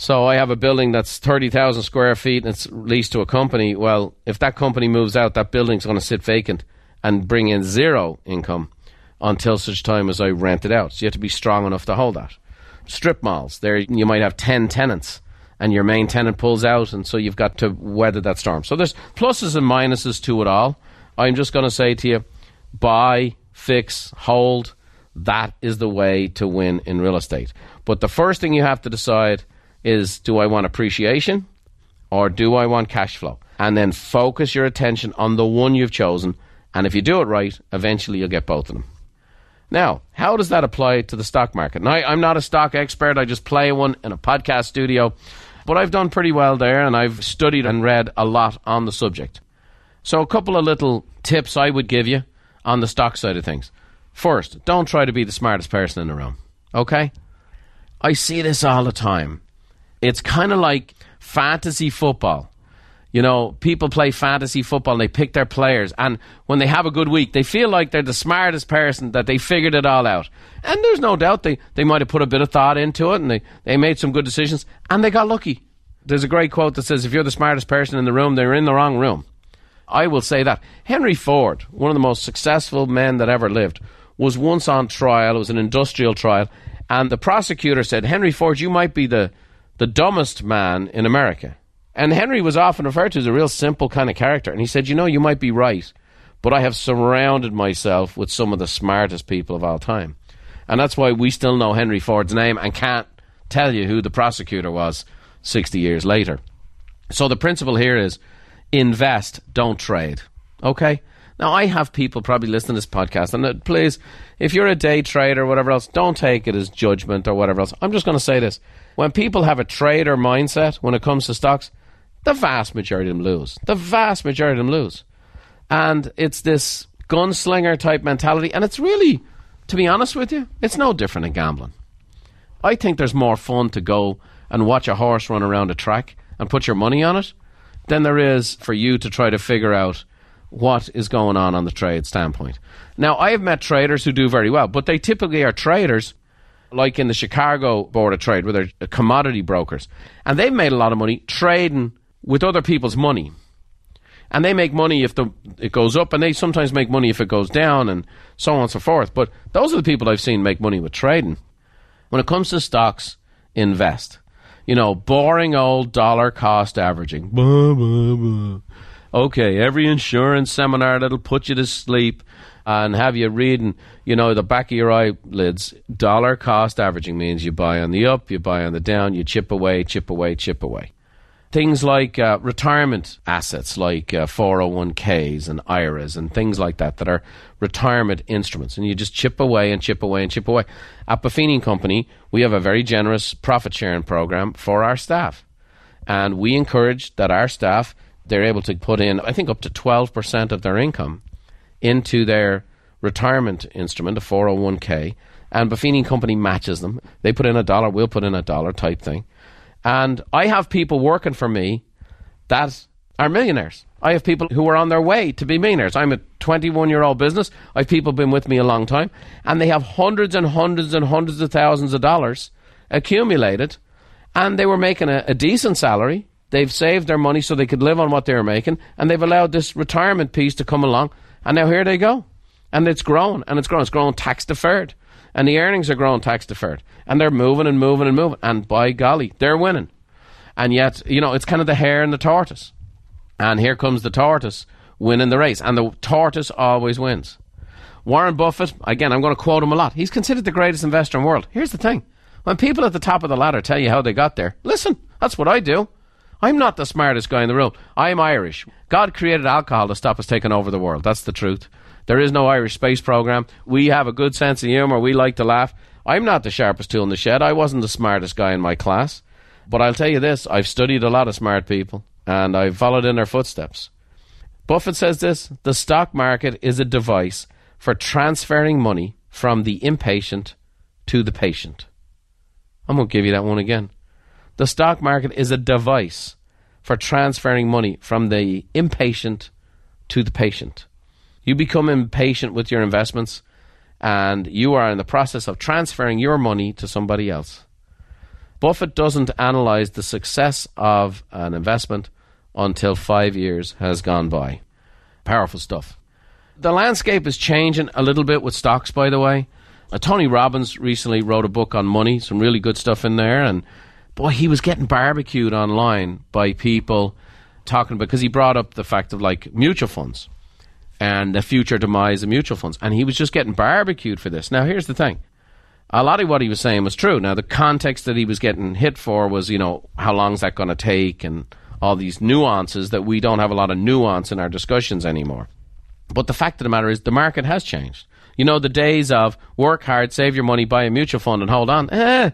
S2: so I have a building that's 30,000 square feet and it's leased to a company. Well, if that company moves out, that building's going to sit vacant and bring in zero income until such time as I rent it out. So you have to be strong enough to hold that. Strip malls, there you might have 10 tenants and your main tenant pulls out, and so you've got to weather that storm. So there's pluses and minuses to it all. I'm just going to say to you buy, fix, hold. That is the way to win in real estate. But the first thing you have to decide is do I want appreciation or do I want cash flow? And then focus your attention on the one you've chosen. And if you do it right, eventually you'll get both of them. Now, how does that apply to the stock market? Now, I'm not a stock expert. I just play one in a podcast studio. But I've done pretty well there and I've studied and read a lot on the subject. So, a couple of little tips I would give you on the stock side of things. First, don't try to be the smartest person in the room. Okay? I see this all the time. It's kind of like fantasy football. You know, people play fantasy football and they pick their players. And when they have a good week, they feel like they're the smartest person, that they figured it all out. And there's no doubt they, they might have put a bit of thought into it and they, they made some good decisions and they got lucky. There's a great quote that says, if you're the smartest person in the room, they're in the wrong room. I will say that. Henry Ford, one of the most successful men that ever lived, was once on trial. It was an industrial trial. And the prosecutor said, Henry Ford, you might be the, the dumbest man in America. And Henry was often referred to as a real simple kind of character. And he said, You know, you might be right, but I have surrounded myself with some of the smartest people of all time. And that's why we still know Henry Ford's name and can't tell you who the prosecutor was 60 years later. So the principle here is invest, don't trade. Okay? Now, I have people probably listening to this podcast, and please, if you're a day trader or whatever else, don't take it as judgment or whatever else. I'm just going to say this. When people have a trader mindset when it comes to stocks, the vast majority of them lose. The vast majority of them lose. And it's this gunslinger type mentality. And it's really, to be honest with you, it's no different than gambling. I think there's more fun to go and watch a horse run around a track and put your money on it than there is for you to try to figure out what is going on on the trade standpoint. Now, I have met traders who do very well, but they typically are traders like in the Chicago Board of Trade, where they're commodity brokers. And they've made a lot of money trading with other people's money. And they make money if the it goes up, and they sometimes make money if it goes down, and so on and so forth. But those are the people I've seen make money with trading. When it comes to stocks, invest. You know, boring old dollar cost averaging. Okay, every insurance seminar that'll put you to sleep and have you reading, you know, the back of your eyelids. Dollar cost averaging means you buy on the up, you buy on the down, you chip away, chip away, chip away. Things like uh, retirement assets, like uh, 401ks and IRAs and things like that, that are retirement instruments. And you just chip away and chip away and chip away. At Buffini Company, we have a very generous profit sharing program for our staff. And we encourage that our staff, they're able to put in, I think, up to 12% of their income into their retirement instrument, a 401k. And Buffini Company matches them. They put in a dollar, we'll put in a dollar type thing and I have people working for me that are millionaires. I have people who are on their way to be millionaires. I'm a 21 year old business. I have people been with me a long time, and they have hundreds and hundreds and hundreds of thousands of dollars accumulated, and they were making a, a decent salary. They've saved their money so they could live on what they were making, and they've allowed this retirement piece to come along, and now here they go. And it's grown, and it's grown. It's grown tax deferred and the earnings are growing tax deferred, and they're moving and moving and moving, and by golly, they're winning. And yet, you know, it's kind of the hare and the tortoise, and here comes the tortoise winning the race, and the tortoise always wins. Warren Buffett, again, I'm going to quote him a lot. He's considered the greatest investor in the world. Here's the thing: when people at the top of the ladder tell you how they got there, listen. That's what I do. I'm not the smartest guy in the room. I'm Irish. God created alcohol to stop us taking over the world. That's the truth. There is no Irish space program. We have a good sense of humour. We like to laugh. I'm not the sharpest tool in the shed. I wasn't the smartest guy in my class. But I'll tell you this I've studied a lot of smart people and I've followed in their footsteps. Buffett says this the stock market is a device for transferring money from the impatient to the patient. I'm going to give you that one again. The stock market is a device for transferring money from the impatient to the patient. You become impatient with your investments and you are in the process of transferring your money to somebody else. Buffett doesn't analyze the success of an investment until five years has gone by. Powerful stuff. The landscape is changing a little bit with stocks, by the way. Uh, Tony Robbins recently wrote a book on money, some really good stuff in there, and boy, he was getting barbecued online by people talking because he brought up the fact of like mutual funds and the future demise of mutual funds. And he was just getting barbecued for this. Now, here's the thing. A lot of what he was saying was true. Now, the context that he was getting hit for was, you know, how long is that going to take and all these nuances that we don't have a lot of nuance in our discussions anymore. But the fact of the matter is, the market has changed. You know, the days of work hard, save your money, buy a mutual fund, and hold on. Eh, you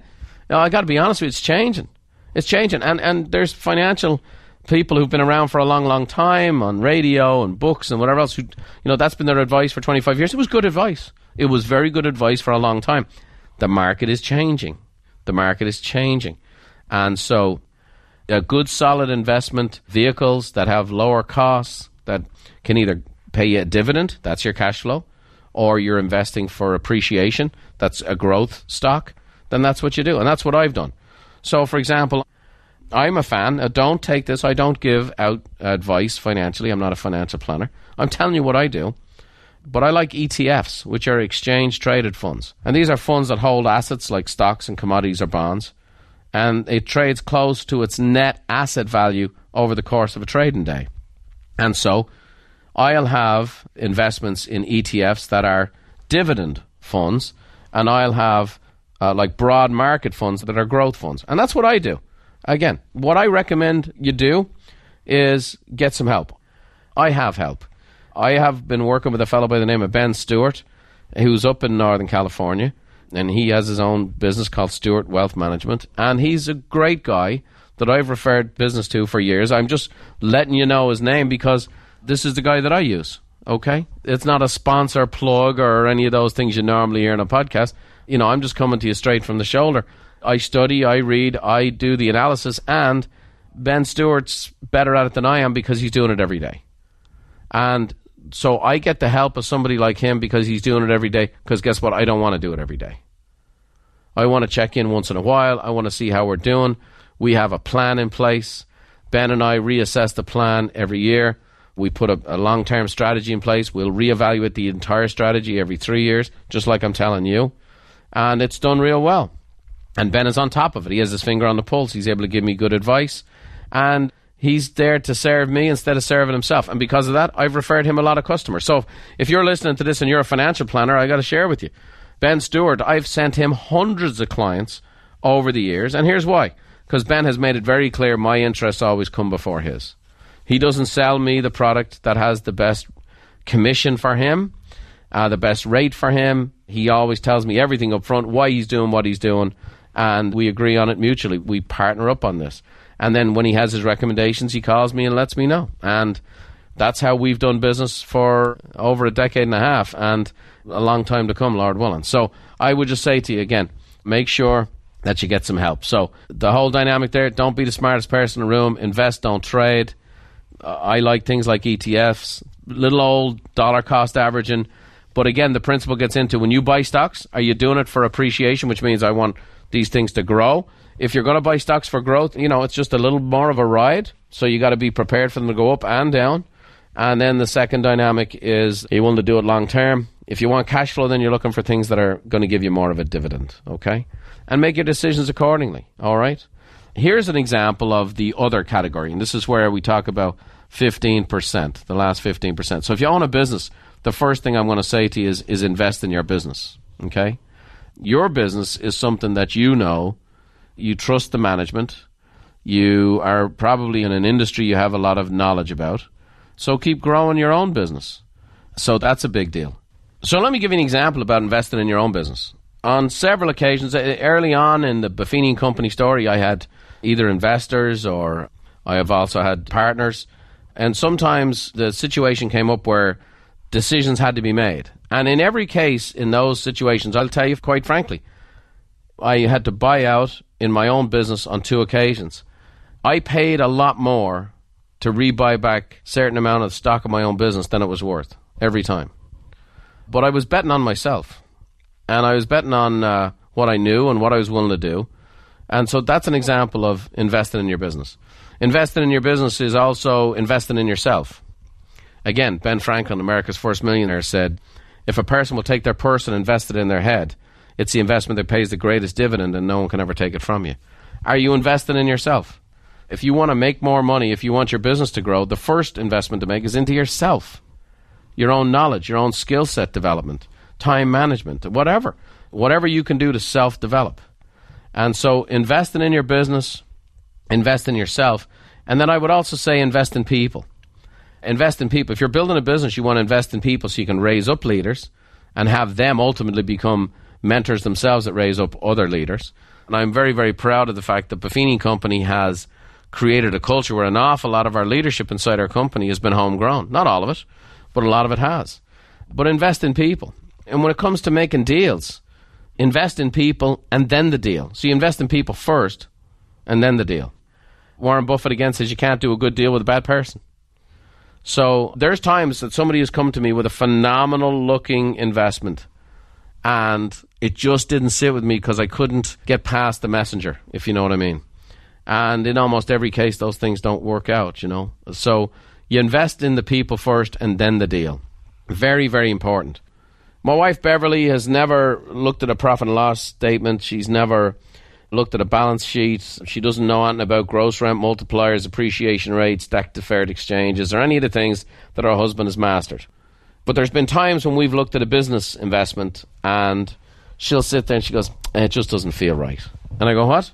S2: know, I got to be honest with you, it's changing. It's changing. And, and there's financial people who've been around for a long, long time on radio and books and whatever else. Who, you know, that's been their advice for 25 years. It was good advice. It was very good advice for a long time. The market is changing. The market is changing. And so a good solid investment vehicles that have lower costs that can either pay you a dividend, that's your cash flow, or you're investing for appreciation, that's a growth stock, then that's what you do. And that's what I've done. So, for example, I'm a fan. Uh, don't take this. I don't give out advice financially. I'm not a financial planner. I'm telling you what I do. But I like ETFs, which are exchange traded funds. And these are funds that hold assets like stocks and commodities or bonds. And it trades close to its net asset value over the course of a trading day. And so I'll have investments in ETFs that are dividend funds, and I'll have uh, like broad market funds that are growth funds. And that's what I do. Again, what I recommend you do is get some help. I have help. I have been working with a fellow by the name of Ben Stewart, who's up in Northern California, and he has his own business called Stewart Wealth Management, and he's a great guy that I've referred business to for years. I'm just letting you know his name because this is the guy that I use. Okay, it's not a sponsor plug or any of those things you normally hear in a podcast. You know, I'm just coming to you straight from the shoulder. I study, I read, I do the analysis, and Ben Stewart's better at it than I am because he's doing it every day. And so I get the help of somebody like him because he's doing it every day. Because guess what? I don't want to do it every day. I want to check in once in a while. I want to see how we're doing. We have a plan in place. Ben and I reassess the plan every year. We put a, a long term strategy in place. We'll reevaluate the entire strategy every three years, just like I'm telling you. And it's done real well. And Ben is on top of it. He has his finger on the pulse. He's able to give me good advice. And he's there to serve me instead of serving himself. And because of that, I've referred him a lot of customers. So if you're listening to this and you're a financial planner, I got to share with you. Ben Stewart, I've sent him hundreds of clients over the years. And here's why. Because Ben has made it very clear my interests always come before his. He doesn't sell me the product that has the best commission for him, uh, the best rate for him. He always tells me everything up front, why he's doing what he's doing, and we agree on it mutually. We partner up on this. And then when he has his recommendations, he calls me and lets me know. And that's how we've done business for over a decade and a half and a long time to come, Lord willing. So I would just say to you again, make sure that you get some help. So the whole dynamic there, don't be the smartest person in the room, invest, don't trade uh, I like things like ETFs, little old dollar cost averaging. But again, the principle gets into when you buy stocks, are you doing it for appreciation, which means I want these things to grow? If you're going to buy stocks for growth, you know, it's just a little more of a ride. So you got to be prepared for them to go up and down. And then the second dynamic is you want to do it long term. If you want cash flow, then you're looking for things that are going to give you more of a dividend, okay? And make your decisions accordingly, all right? Here's an example of the other category, and this is where we talk about 15%, the last 15%. So if you own a business, the first thing I'm going to say to you is, is invest in your business, okay? Your business is something that you know, you trust the management, you are probably in an industry you have a lot of knowledge about, so keep growing your own business. So that's a big deal. So let me give you an example about investing in your own business. On several occasions, early on in the Buffini Company story, I had either investors or I have also had partners. And sometimes the situation came up where decisions had to be made. And in every case, in those situations, I'll tell you quite frankly, I had to buy out in my own business on two occasions. I paid a lot more to rebuy back certain amount of stock of my own business than it was worth every time. But I was betting on myself, and I was betting on uh, what I knew and what I was willing to do. And so that's an example of investing in your business. Investing in your business is also investing in yourself. Again, Ben Franklin, America's first millionaire, said if a person will take their purse and invest it in their head, it's the investment that pays the greatest dividend and no one can ever take it from you. Are you investing in yourself? If you want to make more money, if you want your business to grow, the first investment to make is into yourself. Your own knowledge, your own skill set development, time management, whatever. Whatever you can do to self develop. And so investing in your business, invest in yourself. And then I would also say invest in people. Invest in people. If you're building a business, you want to invest in people so you can raise up leaders and have them ultimately become mentors themselves that raise up other leaders. And I'm very, very proud of the fact that Buffini Company has created a culture where an awful lot of our leadership inside our company has been homegrown. Not all of it, but a lot of it has. But invest in people. And when it comes to making deals, invest in people and then the deal. So you invest in people first and then the deal. Warren Buffett again says you can't do a good deal with a bad person. So there's times that somebody has come to me with a phenomenal looking investment and it just didn't sit with me because I couldn't get past the messenger, if you know what I mean. And in almost every case, those things don't work out, you know. So you invest in the people first and then the deal. Very, very important. My wife Beverly has never looked at a profit and loss statement. She's never looked at a balance sheet. She doesn't know anything about gross rent multipliers, appreciation rates, debt deferred exchanges, or any of the things that her husband has mastered. But there's been times when we've looked at a business investment and she'll sit there and she goes, It just doesn't feel right. And I go, What?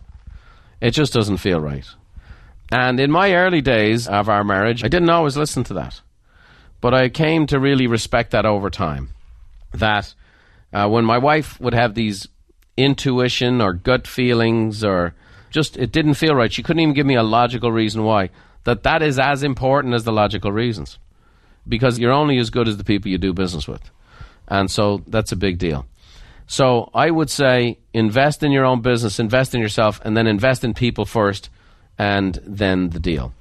S2: It just doesn't feel right. And in my early days of our marriage, I didn't always listen to that. But I came to really respect that over time. That uh, when my wife would have these intuition or gut feelings or just it didn't feel right, she couldn't even give me a logical reason why. That that is as important as the logical reasons. Because you're only as good as the people you do business with. And so that's a big deal. So I would say invest in your own business, invest in yourself, and then invest in people first, and then the deal.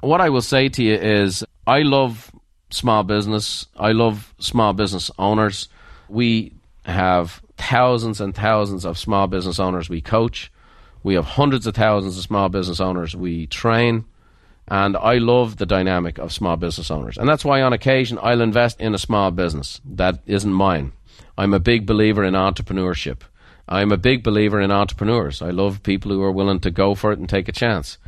S2: What I will say to you is I love small business. I love small business owners. We have thousands and thousands of small business owners we coach. We have hundreds of thousands of small business owners we train. And I love the dynamic of small business owners. And that's why on occasion I'll invest in a small business that isn't mine. I'm a big believer in entrepreneurship. I'm a big believer in entrepreneurs. I love people who are willing to go for it and take a chance.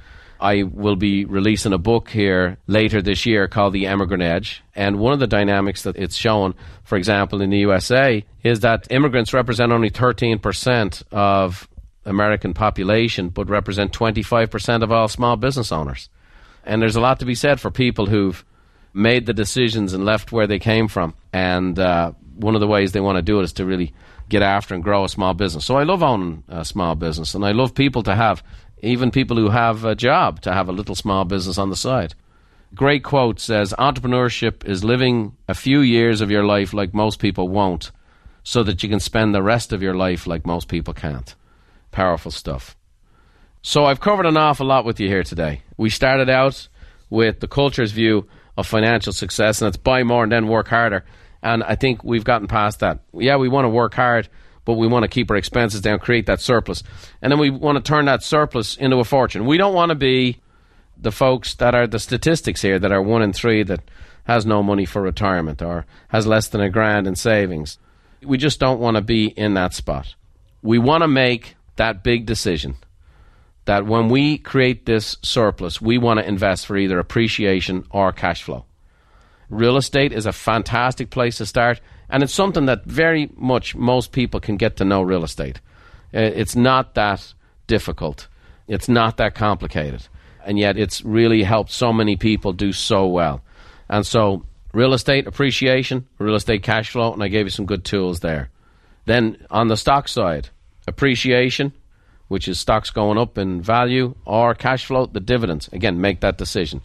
S2: I will be releasing a book here later this year called The Immigrant Edge. And one of the dynamics that it's shown, for example, in the USA, is that immigrants represent only 13% of American population, but represent 25% of all small business owners. And there's a lot to be said for people who've made the decisions and left where they came from and uh, one of the ways they want to do it is to really get after and grow a small business. So I love owning a small business, and I love people to have, even people who have a job, to have a little small business on the side. Great quote says entrepreneurship is living a few years of your life like most people won't, so that you can spend the rest of your life like most people can't. Powerful stuff. So I've covered an awful lot with you here today. We started out with the culture's view of financial success, and it's buy more and then work harder. And I think we've gotten past that. Yeah, we want to work hard, but we want to keep our expenses down, create that surplus. And then we want to turn that surplus into a fortune. We don't want to be the folks that are the statistics here that are one in three that has no money for retirement or has less than a grand in savings. We just don't want to be in that spot. We want to make that big decision that when we create this surplus, we want to invest for either appreciation or cash flow real estate is a fantastic place to start, and it's something that very much most people can get to know real estate. Uh, it's not that difficult, it's not that complicated, and yet it's really helped so many people do so well. And so, real estate appreciation, real estate cash flow, and I gave you some good tools there. Then on the stock side, appreciation, which is stocks going up in value, or cash flow, the dividends. Again, make that decision.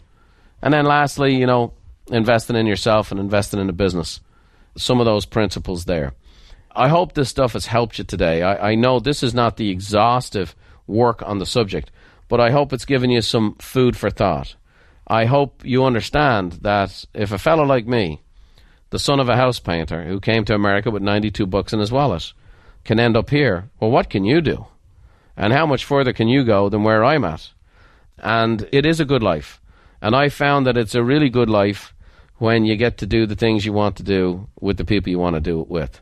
S2: And then lastly, you know, investing in yourself and investing in a business. Some of those principles there. I hope this stuff has helped you today. I, I know this is not the exhaustive work on the subject, but I hope it's given you some food for thought. I hope you understand that if a fellow like me, the son of a house painter who came to America with 92 bucks in his wallet, can end up here, well, what can you do? And how much further can you go than where I'm at? And it is a good life. And I found that it's a really good life when you get to do the things you want to do with the people you want to do it with.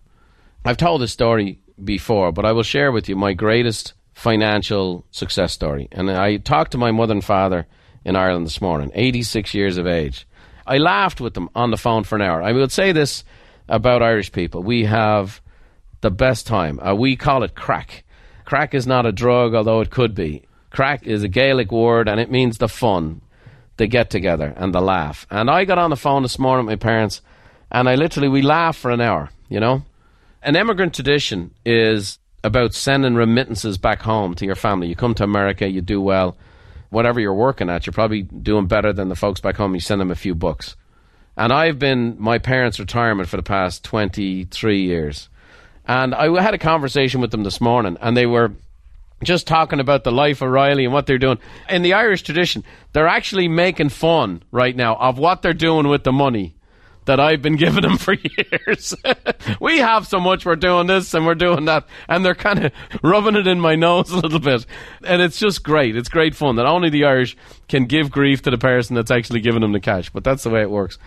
S2: I've told this story before, but I will share with you my greatest financial success story. And I talked to my mother and father in Ireland this morning, 86 years of age. I laughed with them on the phone for an hour. I will say this about Irish people we have the best time. Uh, we call it crack. Crack is not a drug, although it could be. Crack is a Gaelic word and it means the fun, they get together and they laugh. And I got on the phone this morning with my parents, and I literally we laughed for an hour. You know, an immigrant tradition is about sending remittances back home to your family. You come to America, you do well. Whatever you're working at, you're probably doing better than the folks back home. You send them a few bucks. And I've been my parents' retirement for the past 23 years. And I had a conversation with them this morning, and they were just talking about the life of Riley and what they're doing. In the Irish tradition, they're actually making fun right now of what they're doing with the money that I've been giving them for years. we have so much, we're doing this and we're doing that, and they're kind of rubbing it in my nose a little bit. And it's just great. It's great fun that only the Irish can give grief to the person that's actually giving them the cash. But that's the way it works.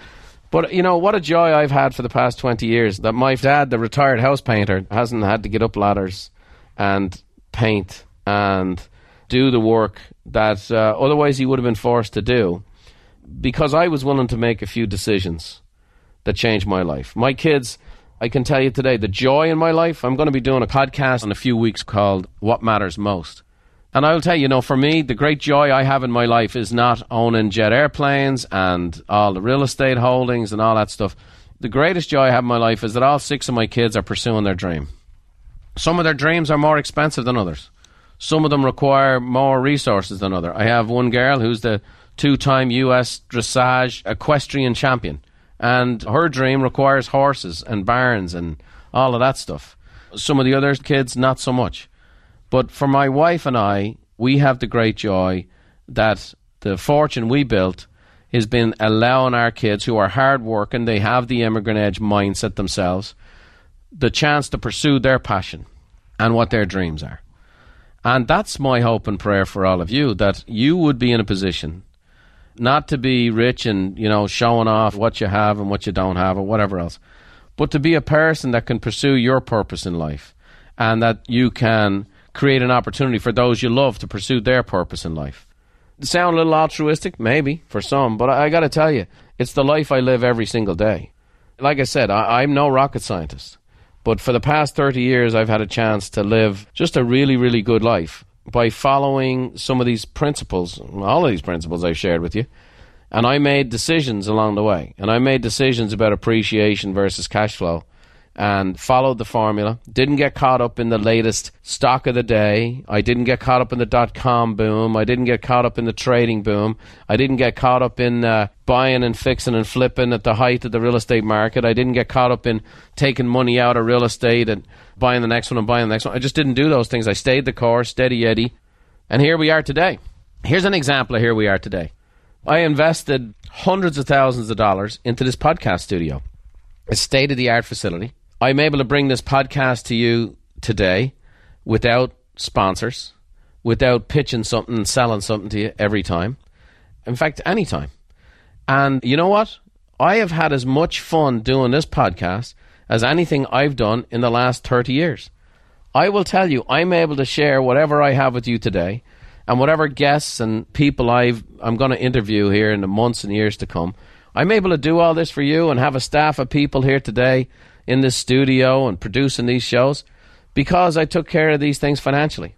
S2: But you know what a joy I've had for the past twenty years that my dad, the retired house painter, hasn't had to get up ladders and paint and do the work that uh, otherwise he would have been forced to do because I was willing to make a few decisions that changed my life. My kids, I can tell you today, the joy in my life, I'm going to be doing a podcast in a few weeks called What Matters Most. And I will tell you, you know, for me, the great joy I have in my life is not owning jet airplanes and all the real estate holdings and all that stuff. The greatest joy I have in my life is that all six of my kids are pursuing their dream. Some of their dreams are more expensive than others. Some of them require more resources than others. I have one girl who's the two-time U.S. dressage equestrian champion, and her dream requires horses and barns and all of that stuff. Some of the other kids, not so much. But for my wife and I, we have the great joy that the fortune we built has been allowing our kids who are hard working, they have the immigrant edge mindset themselves, the chance to pursue their passion and what their dreams are. And that's my hope and prayer for all of you that you would be in a position not to be rich and, you know, showing off what you have and what you don't have or whatever else, but to be a person that can pursue your purpose in life and that you can create an opportunity for those you love to pursue their purpose in life. Sound a little altruistic? Maybe for some, but I, I got to tell you, it's the life I live every single day. Like I said, I, I'm no rocket scientist. But for the past 30 years, I've had a chance to live just a really, really good life by following some of these principles, all of these principles I've shared with you. And I made decisions along the way. And I made decisions about appreciation versus cash flow and followed the formula. Didn't get caught up in the latest stock of the day. I didn't get caught up in the dot com boom. I didn't get caught up in the trading boom. I didn't get caught up in uh, buying and fixing and flipping at the height of the real estate market. I didn't get caught up in taking money out of real estate and buying the next one and buying the next one. I just didn't do those things. I stayed the course, steady Eddie. And here we are today. Here's an example of here we are today. I invested hundreds of thousands of dollars into this podcast studio, a state of the art facility I'm able to bring this podcast to you today without sponsors, without pitching something and selling something to you every time. In fact, anytime. And you know what? I have had as much fun doing this podcast as anything I've done in the last 30 years. I will tell you, I'm able to share whatever I have with you today and whatever guests and people I've, I'm going to interview here in the months and years to come. I'm able to do all this for you and have a staff of people here today in this studio and producing these shows because I took care of these things financially.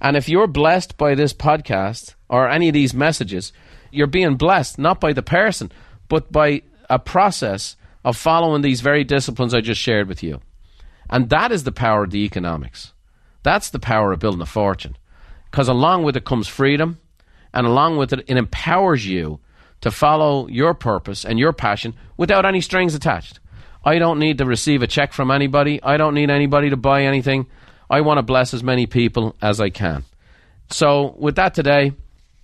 S2: And if you're blessed by this podcast or any of these messages, you're being blessed not by the person, but by a process of following these very disciplines I just shared with you. And that is the power of the economics. That's the power of building a fortune. Because along with it comes freedom, and along with it, it empowers you to follow your purpose and your passion without any strings attached. I don't need to receive a check from anybody. I don't need anybody to buy anything. I want to bless as many people as I can. So, with that today,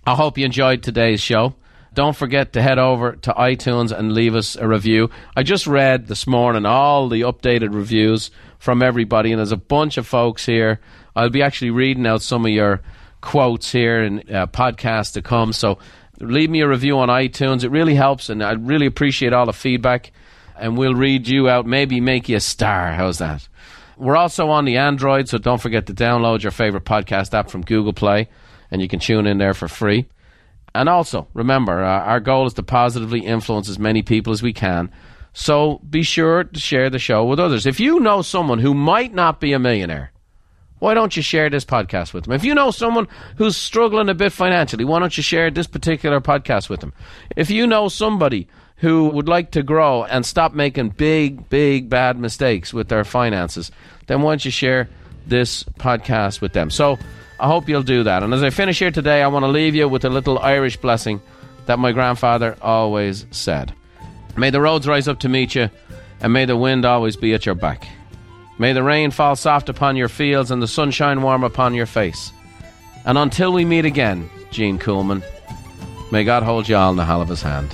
S2: I hope you enjoyed today's show. Don't forget to head over to iTunes and leave us a review. I just read this morning all the updated reviews from everybody, and there's a bunch of folks here. I'll be actually reading out some of your quotes here in uh, podcasts to come. So, leave me a review on iTunes. It really helps, and I really appreciate all the feedback and we'll read you out, maybe make you a star. How's that? We're also on the Android, so don't forget to download your favorite podcast app from Google Play, and you can tune in there for free. And also, remember, uh, our goal is to positively influence as many people as we can. So be sure to share the show with others. If you know someone who might not be a millionaire, why don't you share this podcast with them? If you know someone who's struggling a bit financially, why don't you share this particular podcast with them? If you know somebody who would like to grow and stop making big, big, bad mistakes with their finances, then why don't you share this podcast with them? So I hope you'll do that. And as I finish here today, I want to leave you with a little Irish blessing that my grandfather always said May the roads rise up to meet you, and may the wind always be at your back. May the rain fall soft upon your fields and the sunshine warm upon your face. And until we meet again, Gene Coolman, may God hold you all in the hall of his hand.